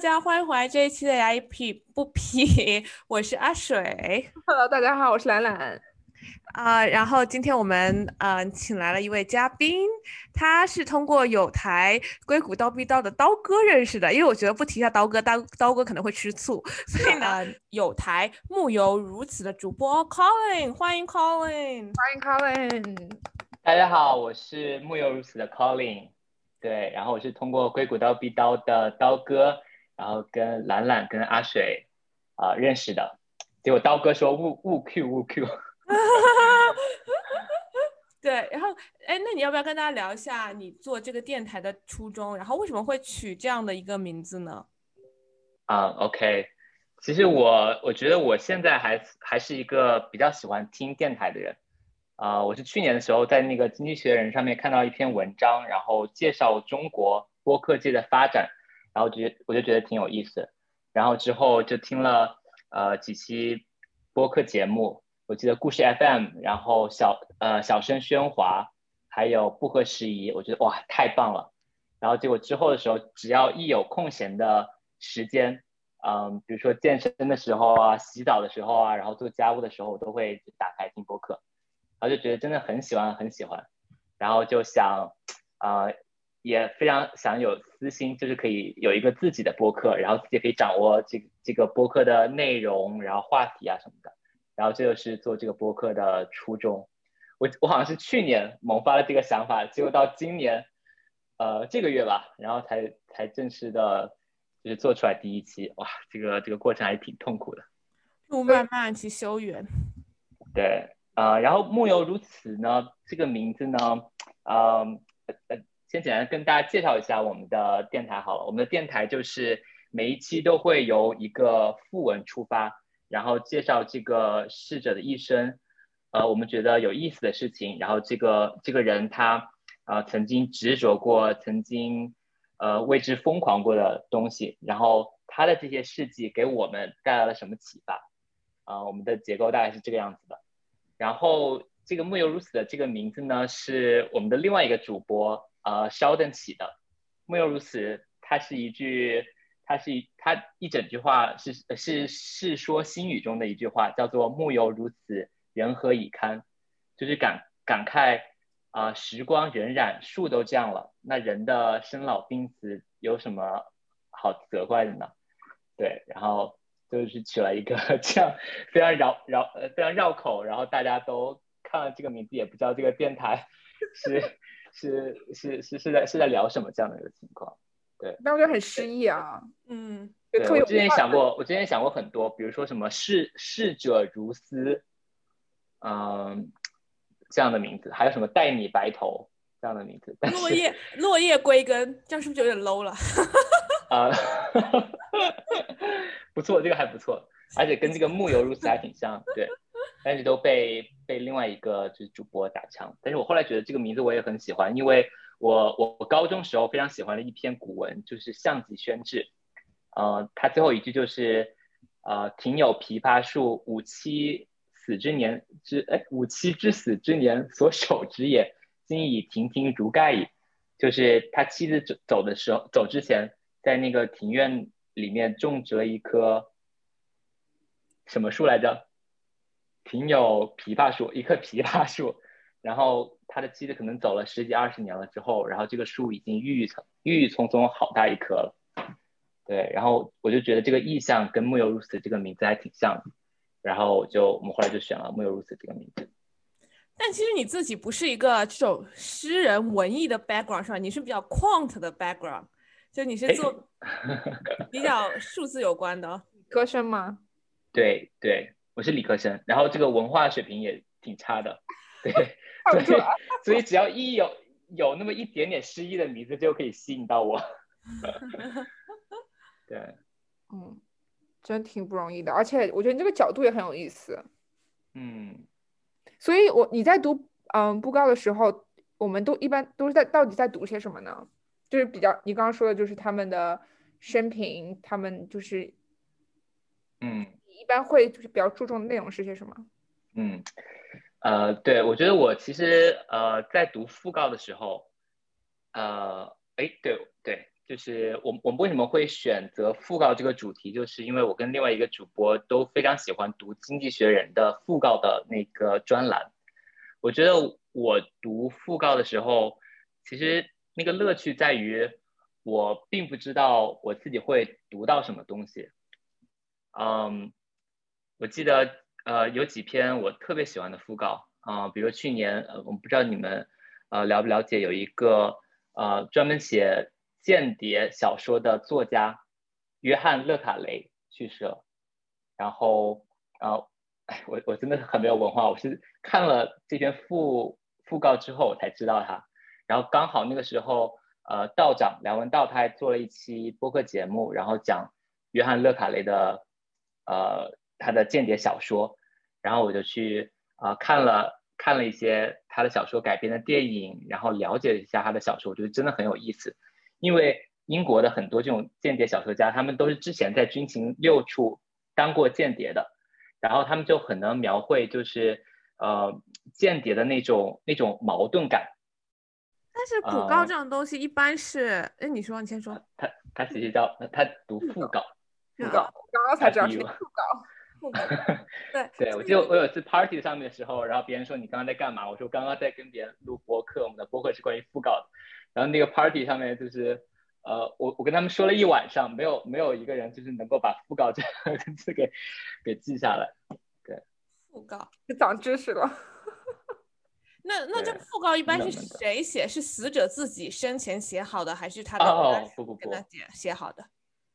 家，欢迎回来这一期的牙医皮不皮，我是阿水。Hello，大家好，我是兰兰。啊，然后今天我们嗯请来了一位嘉宾，他是通过有台硅谷刀逼刀的刀哥认识的，因为我觉得不提一下刀哥，刀刀哥可能会吃醋，所以呢，有台木有如此的主播 Colin，欢迎 Colin，欢迎 Colin。大家好，我是木有如此的 Colin，对，然后我是通过硅谷刀逼刀的刀哥。然后跟兰兰跟阿水啊认识的，结果刀哥说误误 Q 误 Q，对，然后哎，那你要不要跟大家聊一下你做这个电台的初衷？然后为什么会取这样的一个名字呢？啊，OK，其实我我觉得我现在还还是一个比较喜欢听电台的人啊。我是去年的时候在那个经济学人上面看到一篇文章，然后介绍中国播客界的发展。然后觉我就觉得挺有意思，然后之后就听了呃几期播客节目，我记得故事 FM，然后小呃小声喧哗，还有不合时宜，我觉得哇太棒了。然后结果之后的时候，只要一有空闲的时间，嗯，比如说健身的时候啊，洗澡的时候啊，然后做家务的时候，我都会打开听播客，然后就觉得真的很喜欢很喜欢，然后就想啊。也非常想有私心，就是可以有一个自己的播客，然后自己可以掌握这个这个播客的内容，然后话题啊什么的，然后这就是做这个播客的初衷。我我好像是去年萌发了这个想法，结果到今年，呃这个月吧，然后才才正式的，就是做出来第一期。哇，这个这个过程还是挺痛苦的，路漫漫其修远。对，呃，然后木有如此呢，这个名字呢，嗯呃。先简单跟大家介绍一下我们的电台好了。我们的电台就是每一期都会由一个副文出发，然后介绍这个逝者的一生，呃，我们觉得有意思的事情，然后这个这个人他啊曾经执着过，曾经呃为之疯狂过的东西，然后他的这些事迹给我们带来了什么启发？啊，我们的结构大概是这个样子的。然后这个木有如此的这个名字呢，是我们的另外一个主播。呃，Sheldon 起的，木有如此，它是一句，它是一，它一整句话是是是说心语中的一句话，叫做木有如此，人何以堪？就是感感慨啊，时光荏苒，树都这样了，那人的生老病死有什么好责怪的呢？对，然后就是取了一个 这样非常绕绕呃非常绕口，然后大家都看了这个名字也不知道这个电台 是。是是是是在是在聊什么这样的一个情况？对，那我觉得很诗意啊。嗯，对我之前想过，我之前想过很多，比如说什么逝逝者如斯，嗯，这样的名字，还有什么待你白头这样的名字。落叶落叶归根，这样是不是有点 low 了？啊，不错，这个还不错，而且跟这个木有如此还挺像，对。但是都被被另外一个就是主播打枪，但是我后来觉得这个名字我也很喜欢，因为我我我高中时候非常喜欢的一篇古文就是《项脊轩志》，呃，它最后一句就是呃，庭有枇杷树，吾妻死之年之哎，吾妻之死之年所守之也，今已亭亭如盖矣。就是他妻子走走的时候，走之前在那个庭院里面种植了一棵什么树来着？庭有枇杷树，一棵枇杷树，然后他的妻子可能走了十几二十年了之后，然后这个树已经郁郁葱郁郁葱葱好大一棵了，对，然后我就觉得这个意象跟木有如此这个名字还挺像的，然后就我们后来就选了木有如此这个名字。但其实你自己不是一个这种诗人文艺的 background 是吧？你是比较 quant 的 background，就你是做 比较数字有关的歌声吗？对对。我是理科生，然后这个文化水平也挺差的，对，所以所以只要一有有那么一点点诗意的名字，就可以吸引到我。对，嗯，真挺不容易的，而且我觉得你这个角度也很有意思。嗯，所以我你在读嗯布告的时候，我们都一般都是在到底在读些什么呢？就是比较你刚刚说的，就是他们的生平，他们就是嗯。一般会就是比较注重的内容是些什么？嗯，呃，对我觉得我其实呃在读讣告的时候，呃，哎，对对，就是我我们为什么会选择讣告这个主题，就是因为我跟另外一个主播都非常喜欢读《经济学人》的讣告的那个专栏。我觉得我读讣告的时候，其实那个乐趣在于，我并不知道我自己会读到什么东西。嗯，我记得呃有几篇我特别喜欢的讣告啊，比如去年呃我不知道你们呃了不了解有一个呃专门写间谍小说的作家约翰勒卡雷去世了，然后呃我我真的很没有文化，我是看了这篇讣讣告之后我才知道他，然后刚好那个时候呃道长梁文道他还做了一期播客节目，然后讲约翰勒卡雷的。呃，他的间谍小说，然后我就去啊看了看了一些他的小说改编的电影，然后了解了一下他的小说，我觉得真的很有意思。因为英国的很多这种间谍小说家，他们都是之前在军情六处当过间谍的，然后他们就很能描绘就是呃间谍的那种那种矛盾感。但是讣告这种东西一般是，哎，你说，你先说。他他其实叫他读讣告。讣告，刚刚才知道是讣告。对 对，我记得我有次 party 上面的时候，然后别人说你刚刚在干嘛？我说刚刚在跟别人录播客，我们的播客是关于讣告的。然后那个 party 上面就是，呃，我我跟他们说了一晚上，没有没有一个人就是能够把讣告这个字给给记下来。对，讣告，长知识了。那那这讣告一般是谁写？是死者自己生前写好的，还是他的哦不不不跟他写写好的？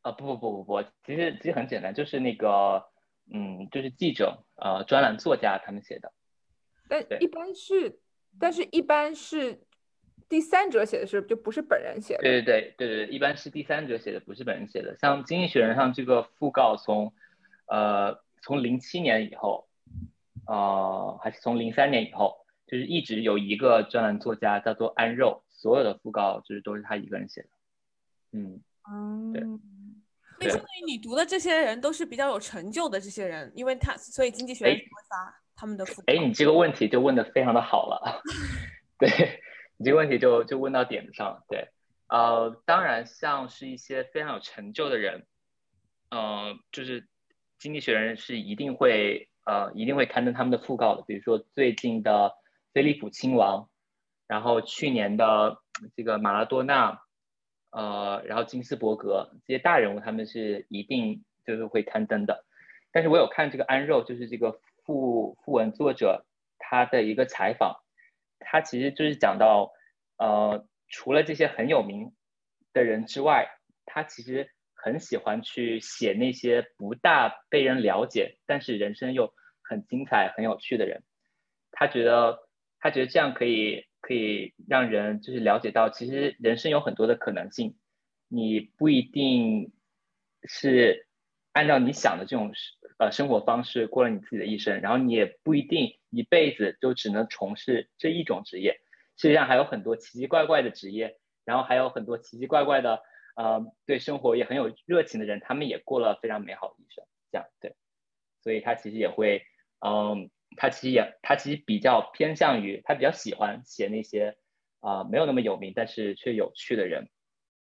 啊不不不不不，其实其实很简单，就是那个，嗯，就是记者，呃，专栏作家他们写的。但一般是，但是一般是第三者写的是，就不是本人写的。对对对对对，一般是第三者写的，不是本人写的。像《经济学人》上这个讣告，从，呃，从零七年以后，呃，还是从零三年以后，就是一直有一个专栏作家叫做安肉，所有的讣告就是都是他一个人写的。嗯，对。所以相当于你读的这些人都是比较有成就的这些人，因为他所以经济学人会发他们的。哎，你这个问题就问的非常的好了，对你这个问题就就问到点子上了。对，呃，当然像是一些非常有成就的人，呃，就是经济学人是一定会呃一定会刊登他们的讣告的，比如说最近的菲利普亲王，然后去年的这个马拉多纳。呃，然后金斯伯格这些大人物，他们是一定就是会刊登的。但是我有看这个安肉，就是这个副副文作者他的一个采访，他其实就是讲到，呃，除了这些很有名的人之外，他其实很喜欢去写那些不大被人了解，但是人生又很精彩、很有趣的人。他觉得，他觉得这样可以。可以让人就是了解到，其实人生有很多的可能性，你不一定是按照你想的这种呃生活方式过了你自己的一生，然后你也不一定一辈子就只能从事这一种职业，世界上还有很多奇奇怪怪的职业，然后还有很多奇奇怪怪的呃对生活也很有热情的人，他们也过了非常美好的一生，这样对，所以他其实也会嗯。他其实也，他其实比较偏向于，他比较喜欢写那些啊没有那么有名，但是却有趣的人。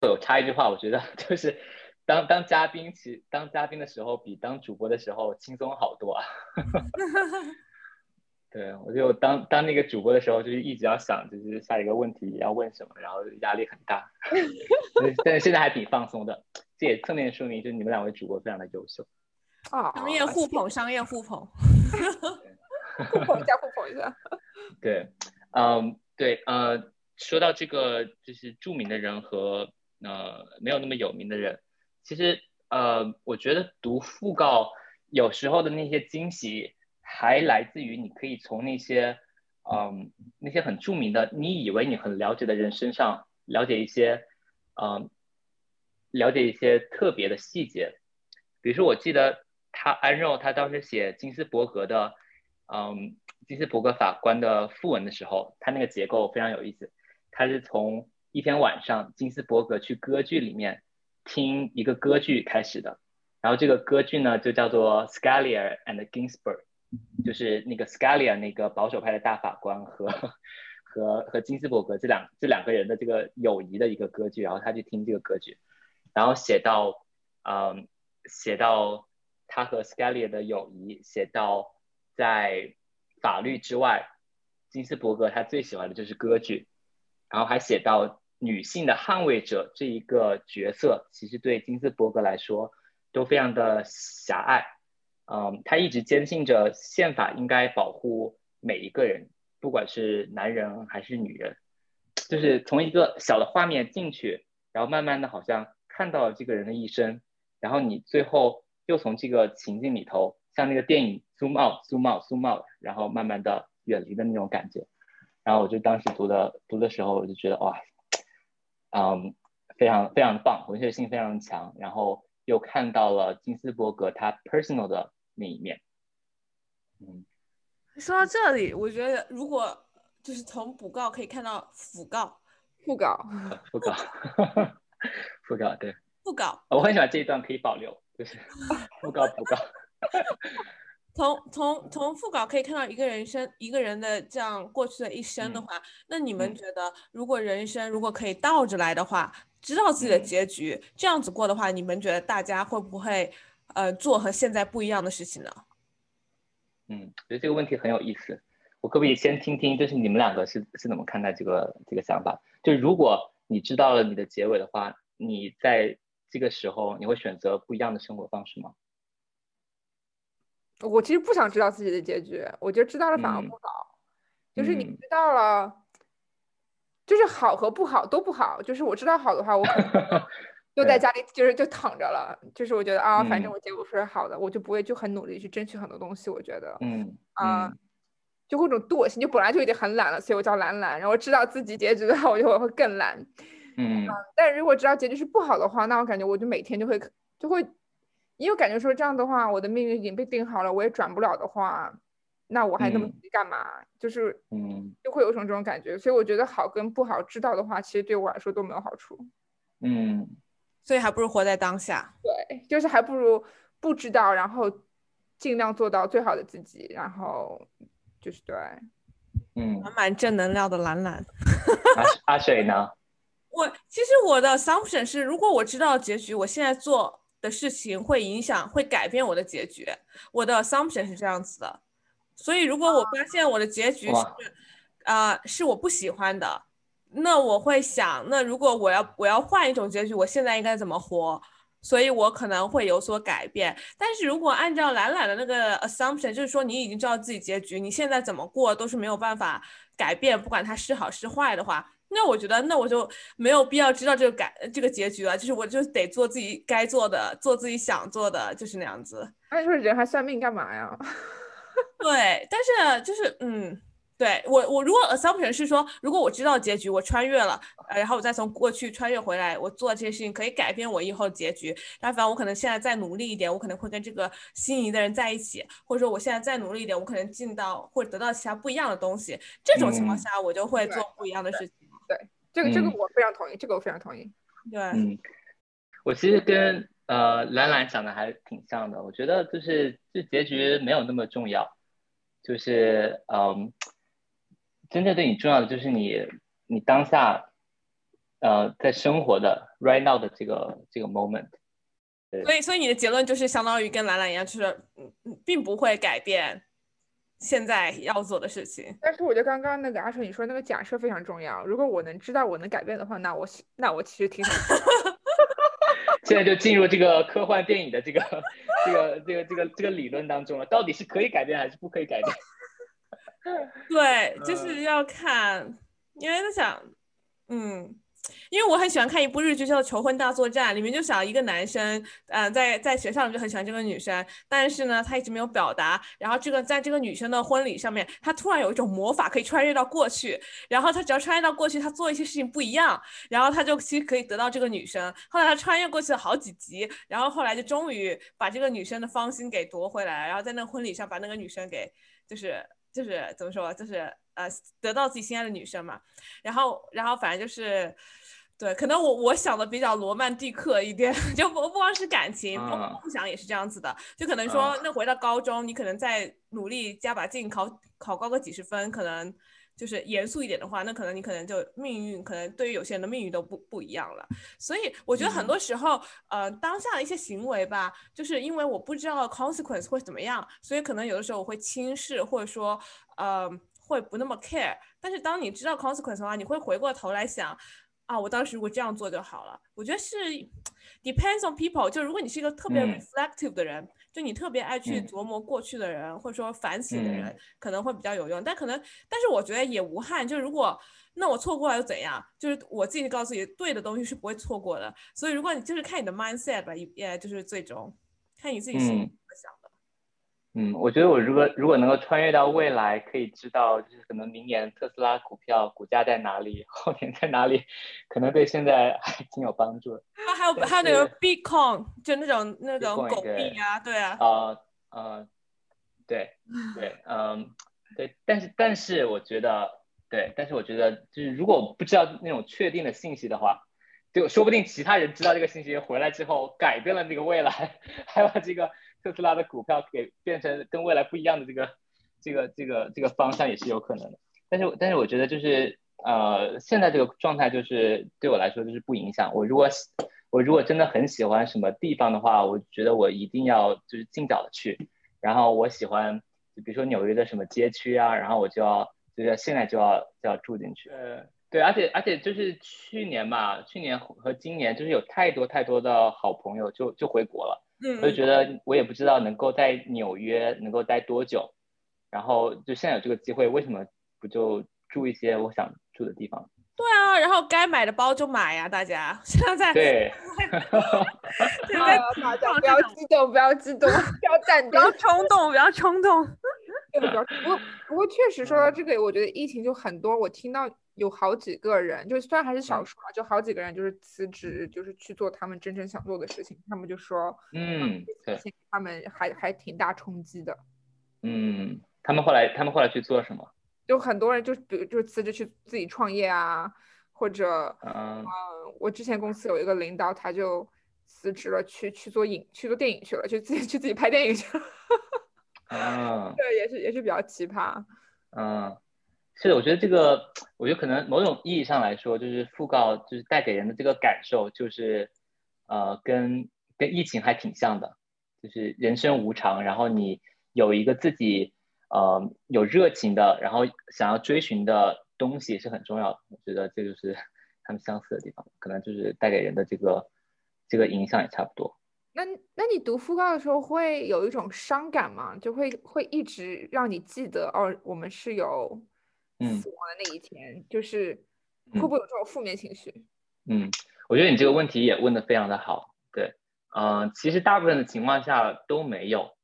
我插一句话，我觉得 就是当当嘉宾，其当嘉宾的时候比当主播的时候轻松好多啊。对，我就当当那个主播的时候，就是一直要想，就是下一个问题要问什么，然后压力很大。但是现在还挺放松的，这也侧面说明，就是你们两位主播非常的优秀。啊，商业互捧，商业互捧。互捧一下，互捧一下。对，嗯，对，呃，说到这个，就是著名的人和呃没有那么有名的人，其实呃，我觉得读讣告有时候的那些惊喜，还来自于你可以从那些嗯那些很著名的，你以为你很了解的人身上了解一些，嗯，了解一些特别的细节。比如说，我记得他安肉，他当时写金斯伯格的。嗯，金斯伯格法官的副文的时候，他那个结构非常有意思。他是从一天晚上，金斯伯格去歌剧里面听一个歌剧开始的。然后这个歌剧呢，就叫做 Scalia and Ginsburg，就是那个 Scalia 那个保守派的大法官和和和金斯伯格这两这两个人的这个友谊的一个歌剧，然后他去听这个歌剧，然后写到，嗯，写到他和 Scalia 的友谊，写到在法律之外，金斯伯格他最喜欢的就是歌剧，然后还写到女性的捍卫者这一个角色，其实对金斯伯格来说都非常的狭隘，嗯，他一直坚信着宪法应该保护每一个人。不管是男人还是女人，就是从一个小的画面进去，然后慢慢的好像看到了这个人的一生，然后你最后又从这个情境里头，像那个电影 zoom out zoom out zoom out，然后慢慢的远离的那种感觉。然后我就当时读的读的时候，我就觉得哇，嗯，非常非常棒，文学性非常强，然后又看到了金斯伯格他 personal 的那一面，嗯。说到这里，我觉得如果就是从补告可以看到辅告、副稿、副稿、副稿，对，副稿，我很喜欢这一段，可以保留，就是 副告、补告。从从从副稿可以看到一个人生一个人的这样过去的一生的话，那你们觉得，如果人生如果可以倒着来的话，知道自己的结局，这样子过的话，你们觉得大家会不会呃做和现在不一样的事情呢？嗯，我觉得这个问题很有意思。我可不可以先听听，就是你们两个是是怎么看待这个这个想法？就如果你知道了你的结尾的话，你在这个时候你会选择不一样的生活方式吗？我其实不想知道自己的结局，我觉得知道了反而不好。就是你知道了，就是好和不好都不好。就是我知道好的话，我可能。就在家里，就是就躺着了。就是我觉得啊，反正我结果是好的，我就不会就很努力去争取很多东西。我觉得，嗯啊，就会种惰性，就本来就已经很懒了，所以我叫懒懒。然后知道自己结局的话，我就会更懒。嗯，但是如果知道结局是不好的话，那我感觉我就每天就会就会，因为感觉说这样的话，我的命运已经被定好了，我也转不了的话，那我还那么努力干嘛？就是嗯，就会有种这种感觉。所以我觉得好跟不好知道的话，其实对我来说都没有好处。嗯。所以还不如活在当下。对，就是还不如不知道，然后尽量做到最好的自己，然后就是对，嗯，满满正能量的兰兰。阿阿水呢？我其实我的 assumption 是，如果我知道结局，我现在做的事情会影响、会改变我的结局。我的 assumption 是这样子的。所以如果我发现我的结局是，啊，是我不喜欢的。那我会想，那如果我要我要换一种结局，我现在应该怎么活？所以我可能会有所改变。但是如果按照懒懒的那个 assumption，就是说你已经知道自己结局，你现在怎么过都是没有办法改变，不管它是好是坏的话，那我觉得那我就没有必要知道这个感这个结局了。就是我就得做自己该做的，做自己想做的，就是那样子。那你说人还算命干嘛呀？对，但是就是嗯。对我，我如果 assumption 是说，如果我知道结局，我穿越了，呃，然后我再从过去穿越回来，我做这些事情可以改变我以后的结局。但反正我可能现在再努力一点，我可能会跟这个心仪的人在一起，或者说我现在再努力一点，我可能进到或者得到其他不一样的东西。这种情况下，我就会做不一样的事情。对，这个这个我非常同意，这个我非常同意。对，嗯，我其实跟呃兰兰想的还挺像的，我觉得就是这结局没有那么重要，就是嗯。真正对你重要的就是你，你当下，呃，在生活的 right now 的这个这个 moment。所以，所以你的结论就是相当于跟兰兰一样，就是嗯嗯，并不会改变现在要做的事情。但是，我觉得刚刚那个阿水你说那个假设非常重要。如果我能知道我能改变的话，那我那我其实挺想…… 现在就进入这个科幻电影的这个这个这个这个这个理论当中了，到底是可以改变还是不可以改变？对，就是要看，因为在想，嗯，因为我很喜欢看一部日剧叫《求婚大作战》，里面就讲一个男生，嗯，在在学校里就很喜欢这个女生，但是呢，他一直没有表达。然后这个在这个女生的婚礼上面，他突然有一种魔法可以穿越到过去，然后他只要穿越到过去，他做一些事情不一样，然后他就其实可以得到这个女生。后来他穿越过去了好几集，然后后来就终于把这个女生的芳心给夺回来，然后在那个婚礼上把那个女生给就是。就是怎么说，就是呃，得到自己心爱的女生嘛，然后，然后反正就是，对，可能我我想的比较罗曼蒂克一点，就不不光是感情，包括梦想也是这样子的，就可能说，那回到高中，你可能再努力加把劲，考考高个几十分，可能就是严肃一点的话，那可能你可能就命运，可能对于有些人的命运都不不一样了。所以我觉得很多时候，呃，当下的一些行为吧，就是因为我不知道 consequence 会怎么样，所以可能有的时候我会轻视，或者说，呃，会不那么 care。但是当你知道 consequence 的话，你会回过头来想。啊，我当时如果这样做就好了。我觉得是 depends on people。就如果你是一个特别 reflective 的人，就你特别爱去琢磨过去的人，或者说反省的人，可能会比较有用。但可能，但是我觉得也无憾。就如果那我错过了又怎样？就是我自己告诉你，对的东西是不会错过的。所以如果你就是看你的 mindset 吧，也就是最终看你自己心。嗯，我觉得我如果如果能够穿越到未来，可以知道就是可能明年特斯拉股票股价在哪里，后年在哪里，可能对现在还挺有帮助的。它 还有还有那个 Bitcoin，就那种那种狗币啊，对啊。啊呃，对对嗯对，但是但是我觉得对，但是我觉得就是如果不知道那种确定的信息的话，就说不定其他人知道这个信息回来之后改变了这个未来，还把这个。特斯拉的股票给变成跟未来不一样的这个这个这个这个方向也是有可能的，但是但是我觉得就是呃现在这个状态就是对我来说就是不影响我如果我如果真的很喜欢什么地方的话，我觉得我一定要就是尽早的去，然后我喜欢就比如说纽约的什么街区啊，然后我就要就要现在就要就要住进去。呃对，而且而且就是去年吧，去年和今年就是有太多太多的好朋友就就回国了。我就觉得我也不知道能够在纽约能够待多久，然后就现在有这个机会，为什么不就住一些我想住的地方？对啊，然后该买的包就买呀，大家 现在对，大家不要激动，不要激动，不要淡定，不要冲动，不要冲动。不过不过确实说到这个，我觉得疫情就很多，我听到。有好几个人，就虽然还是少数啊，就好几个人就是辞职，就是去做他们真正想做的事情。他们就说，嗯，对，他们还还挺大冲击的。嗯，他们后来他们后来去做什么？就很多人就比如就辞职去自己创业啊，或者，嗯，我之前公司有一个领导，他就辞职了，去去做影去做电影去了，就自己去自己拍电影去了。啊，对，也是也是比较奇葩。嗯。是的，我觉得这个，我觉得可能某种意义上来说，就是讣告，就是带给人的这个感受，就是，呃，跟跟疫情还挺像的，就是人生无常，然后你有一个自己，呃，有热情的，然后想要追寻的东西是很重要的。我觉得这就是 他们相似的地方，可能就是带给人的这个这个影响也差不多。那那你读讣告的时候会有一种伤感吗？就会会一直让你记得哦，我们是有。死亡的那一天，就是会不会有这种负面情绪？嗯，我觉得你这个问题也问的非常的好。对，嗯，其实大部分的情况下都没有，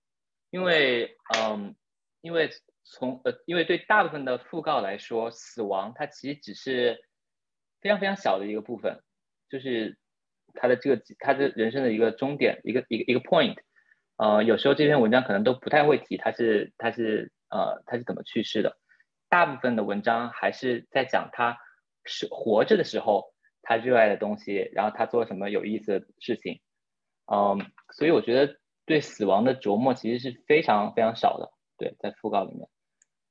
因为，嗯，因为从呃，因为对大部分的讣告来说，死亡它其实只是非常非常小的一个部分，就是他的这个他的人生的一个终点，一个一个一个 point。呃，有时候这篇文章可能都不太会提他是他是呃他是怎么去世的。大部分的文章还是在讲他是活着的时候他热爱的东西，然后他做什么有意思的事情，嗯，所以我觉得对死亡的琢磨其实是非常非常少的。对，在讣告里面，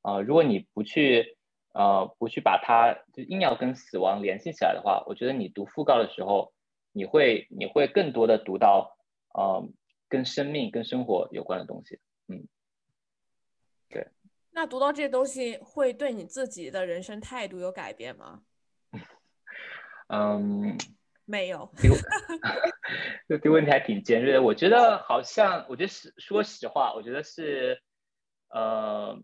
呃，如果你不去呃不去把它就硬要跟死亡联系起来的话，我觉得你读讣告的时候，你会你会更多的读到呃跟生命跟生活有关的东西，嗯。对那读到这些东西会对你自己的人生态度有改变吗？嗯，没有。这个问题还挺尖锐的。我觉得好像，我觉得是说实话，我觉得是，呃，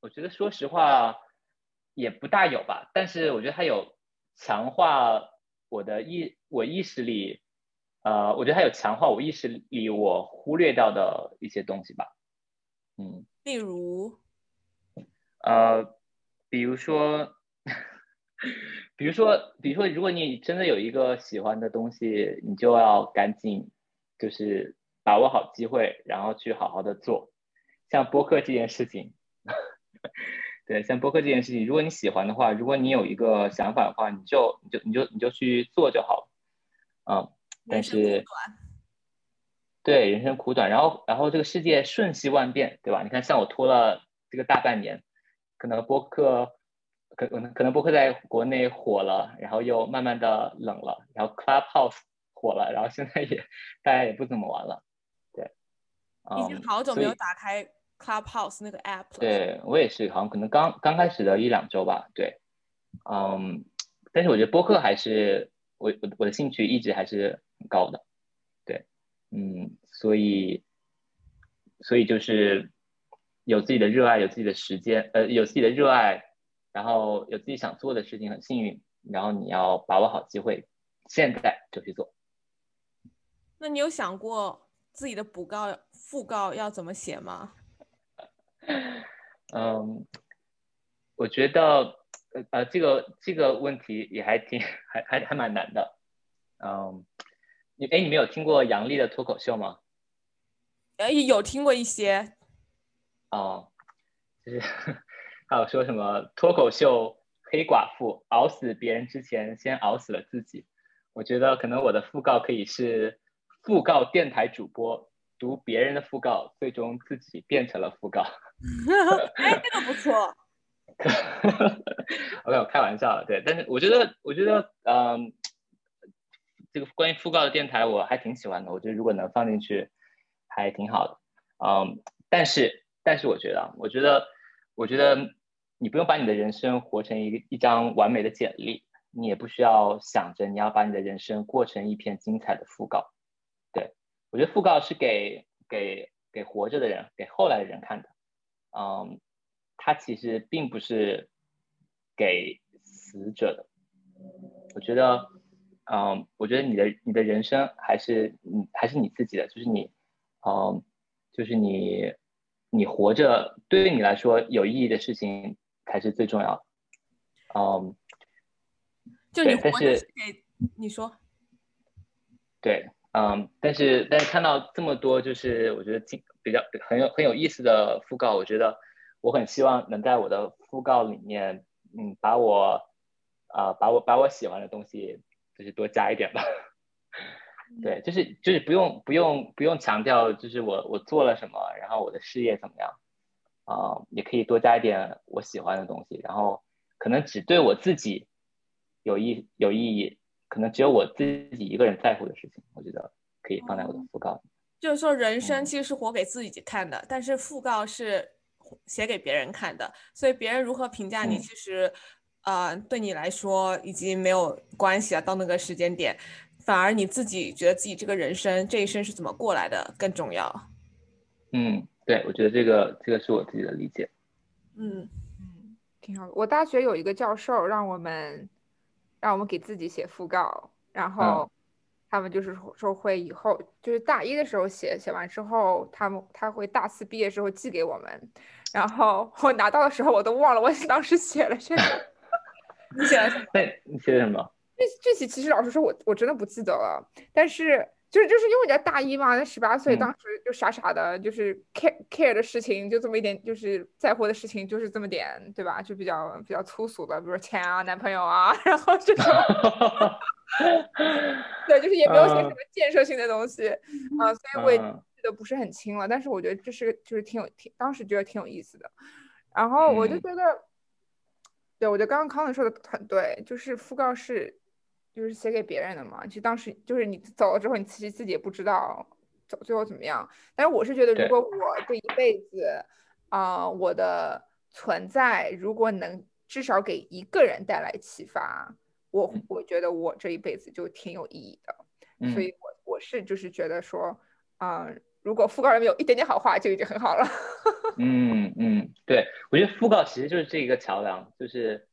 我觉得说实话也不大有吧。但是我觉得它有强化我的意，我意识里，呃，我觉得它有强化我意识里我忽略掉的一些东西吧。嗯。例如，呃，比如说，比如说，比如说，如果你真的有一个喜欢的东西，你就要赶紧，就是把握好机会，然后去好好的做。像播客这件事情，对，像播客这件事情，如果你喜欢的话，如果你有一个想法的话，你就你就你就你就去做就好了。嗯，但是。对，人生苦短，然后，然后这个世界瞬息万变，对吧？你看，像我拖了这个大半年，可能播客可可能可能播客在国内火了，然后又慢慢的冷了，然后 Clubhouse 火了，然后现在也大家也不怎么玩了。对，已经好久没有打开 Clubhouse 那个 app 了。对我也是，好像可能刚刚开始的一两周吧。对，嗯，但是我觉得播客还是我我我的兴趣一直还是很高的。对，嗯，所以所以就是有自己的热爱，有自己的时间，呃，有自己的热爱。然后有自己想做的事情，很幸运。然后你要把握好机会，现在就去做。那你有想过自己的补告、副告要怎么写吗？嗯，我觉得呃呃，这个这个问题也还挺还还还蛮难的。嗯，你哎，你们有听过杨笠的脱口秀吗？哎，有听过一些。哦，就是。还有说什么脱口秀黑寡妇熬死别人之前先熬死了自己，我觉得可能我的讣告可以是讣告电台主播读别人的讣告，最终自己变成了讣告。哎，这个不错。OK，我开玩笑了，对，但是我觉得，我觉得，嗯，这个关于讣告的电台我还挺喜欢的，我觉得如果能放进去还挺好的，嗯，但是，但是我觉得，我觉得，我觉得。你不用把你的人生活成一个一张完美的简历，你也不需要想着你要把你的人生过成一篇精彩的讣告。对我觉得讣告是给给给活着的人，给后来的人看的。嗯，它其实并不是给死者的。我觉得，嗯，我觉得你的你的人生还是你还是你自己的，就是你，嗯，就是你你活着对于你来说有意义的事情。才是最重要的，嗯，就你活着给你说，对，嗯，但是但是看到这么多，就是我觉得比较很有很有意思的讣告，我觉得我很希望能在我的讣告里面，嗯，把我啊把我把我喜欢的东西，就是多加一点吧，对，就是就是不用不用不用强调，就是我我做了什么，然后我的事业怎么样。啊，也可以多加一点我喜欢的东西，然后可能只对我自己有意有意义，可能只有我自己一个人在乎的事情，我觉得可以放在我的讣告里。就是说，人生其实是活给自己看的，但是讣告是写给别人看的，所以别人如何评价你，其实呃对你来说已经没有关系了。到那个时间点，反而你自己觉得自己这个人生这一生是怎么过来的更重要。嗯。对，我觉得这个这个是我自己的理解。嗯嗯，挺好的。我大学有一个教授让我们让我们给自己写讣告，然后他们就是说会以后就是大一的时候写，写完之后他们他会大四毕业之后寄给我们，然后我拿到的时候我都忘了我当时写了什么。你写了什么？你写的什么？这这期其实老实说，我我真的不记得了，但是。就是就是因为在大一嘛，那十八岁，当时就傻傻的，就是 care care 的事情就这么一点，就是在乎的事情就是这么点，对吧？就比较比较粗俗的，比如说钱啊、男朋友啊，然后这种，对，就是也没有写什么建设性的东西啊，所以我也记得不是很清了。但是我觉得这是就是挺有挺，当时觉得挺有意思的。然后我就觉得，对我觉得刚刚康文说的很对，就是讣告是。就是写给别人的嘛，其实当时就是你走了之后，你其实自己也不知道走最后怎么样。但是我是觉得，如果我这一辈子啊，我的存在如果能至少给一个人带来启发，我我觉得我这一辈子就挺有意义的。所以，我我是就是觉得说，啊，如果讣告里面有一点点好话，就已经很好了。嗯嗯，对，我觉得讣告其实就是这一个桥梁，就是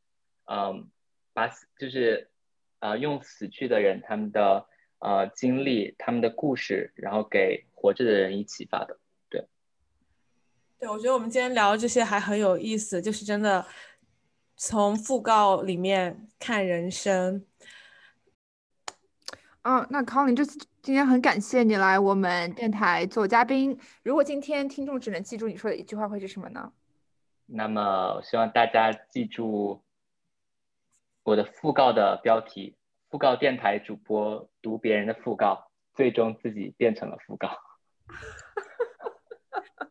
嗯，把就是。啊，用死去的人他们的呃经历、他们的故事，然后给活着的人以启发的，对。对，我觉得我们今天聊这些还很有意思，就是真的从讣告里面看人生。嗯，那康林，这次今天很感谢你来我们电台做嘉宾。如果今天听众只能记住你说的一句话，会是什么呢？那么，我希望大家记住。我的讣告的标题：讣告电台主播读别人的讣告，最终自己变成了讣告。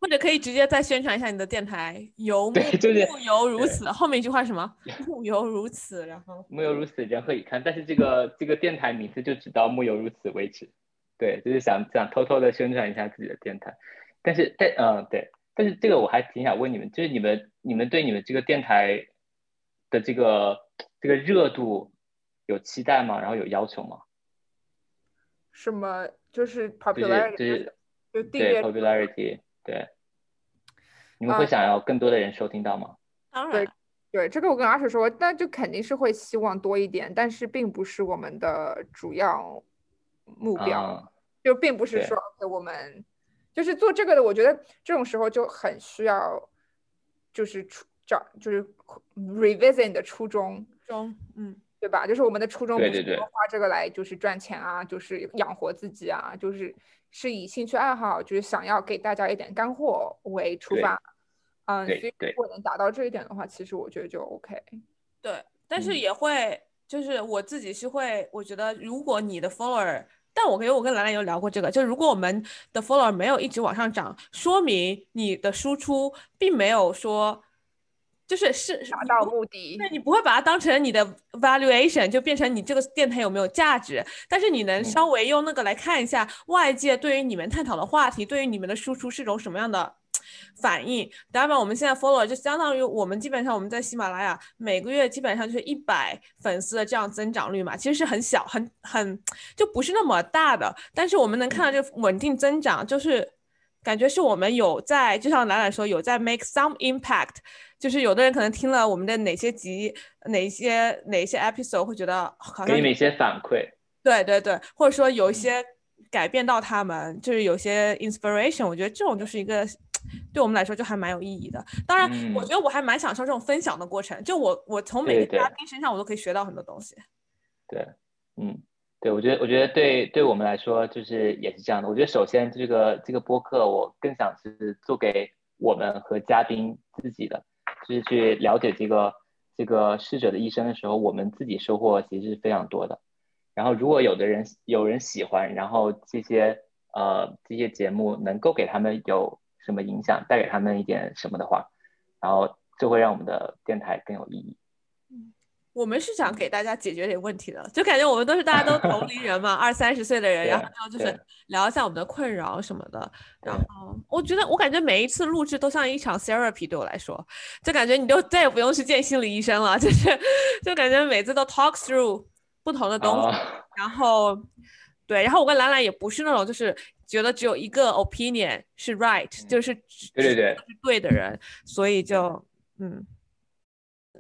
或者可以直接再宣传一下你的电台，游对就是木游如此。后面一句话什么？木游如此，然后木游如此，人何以堪？但是这个这个电台名字就只到木游如此为止。对，就是想想偷偷的宣传一下自己的电台。但是但嗯对，但是这个我还挺想问你们，就是你们你们对你们这个电台的这个这个热度有期待吗？然后有要求吗？什么就是 popularity，就是就订阅 popularity，对。你们会想要更多的人收听到吗？当然，对这个我跟阿水说，那就肯定是会希望多一点，但是并不是我们的主要目标，就并不是说给我们就是做这个的。我觉得这种时候就很需要，就是初找就是 revisit 的初衷中，嗯。对吧？就是我们的初衷不是花这个来就是赚钱啊，就是养活自己啊，就是是以兴趣爱好，就是想要给大家一点干货为出发。嗯，所以如果能达到这一点的话，其实我觉得就 OK。对，但是也会就是我自己是会，我觉得如果你的 follower，但我跟我跟兰兰有聊过这个，就如果我们的 follower 没有一直往上涨，说明你的输出并没有说。就是是达到目的，对你不会把它当成你的 valuation，就变成你这个电台有没有价值。但是你能稍微用那个来看一下外界对于你们探讨的话题，对于你们的输出是种什么样的反应。当然，我们现在 follow 就相当于我们基本上我们在喜马拉雅每个月基本上就是一百粉丝的这样增长率嘛，其实是很小很很就不是那么大的。但是我们能看到这个稳定增长，就是感觉是我们有在，就像兰兰说有在 make some impact。就是有的人可能听了我们的哪些集、哪些哪些 episode 会觉得好像给你们一些反馈，对对对，或者说有一些改变到他们，就是有些 inspiration，我觉得这种就是一个对我们来说就还蛮有意义的。当然，我觉得我还蛮享受这种分享的过程，就我我从每个嘉宾身上我都可以学到很多东西。对，嗯，对，我觉得我觉得对对我们来说就是也是这样的。我觉得首先这个这个播客我更想是做给我们和嘉宾自己的。就是去了解这个这个逝者的一生的时候，我们自己收获其实是非常多的。然后，如果有的人有人喜欢，然后这些呃这些节目能够给他们有什么影响，带给他们一点什么的话，然后就会让我们的电台更有意义。我们是想给大家解决点问题的，就感觉我们都是大家都同龄人嘛，二三十岁的人，然后就是聊一下我们的困扰什么的。然后我觉得，我感觉每一次录制都像一场 therapy，对我来说，就感觉你就再也不用去见心理医生了，就是 就感觉每次都 talk through 不同的东西。然后对，然后我跟兰兰也不是那种就是觉得只有一个 opinion 是 right，就是对对对是对的人，所以就嗯，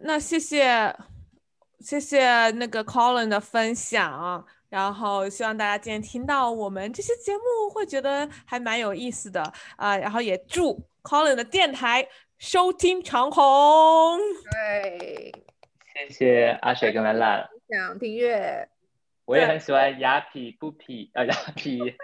那谢谢。谢谢那个 Colin 的分享，然后希望大家今天听到我们这些节目会觉得还蛮有意思的啊，然后也祝 Colin 的电台收听长虹。对，谢谢阿水跟兰兰。想订阅。我也很喜欢雅痞不痞啊，雅痞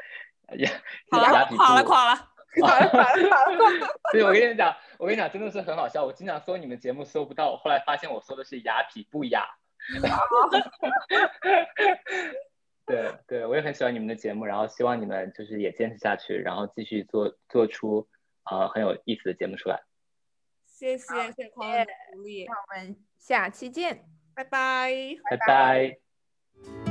雅 雅痞垮了垮了垮了垮了垮了。对，我跟你讲，我跟你讲，真的是很好笑。我经常搜你们节目搜不到，后来发现我搜的是雅痞不雅。对 对，我也很喜欢你们的节目，然后希望你们就是也坚持下去，然后继续做做出呃很有意思的节目出来。谢谢谢谢朋友的鼓励，那我们下期见，拜拜，拜拜。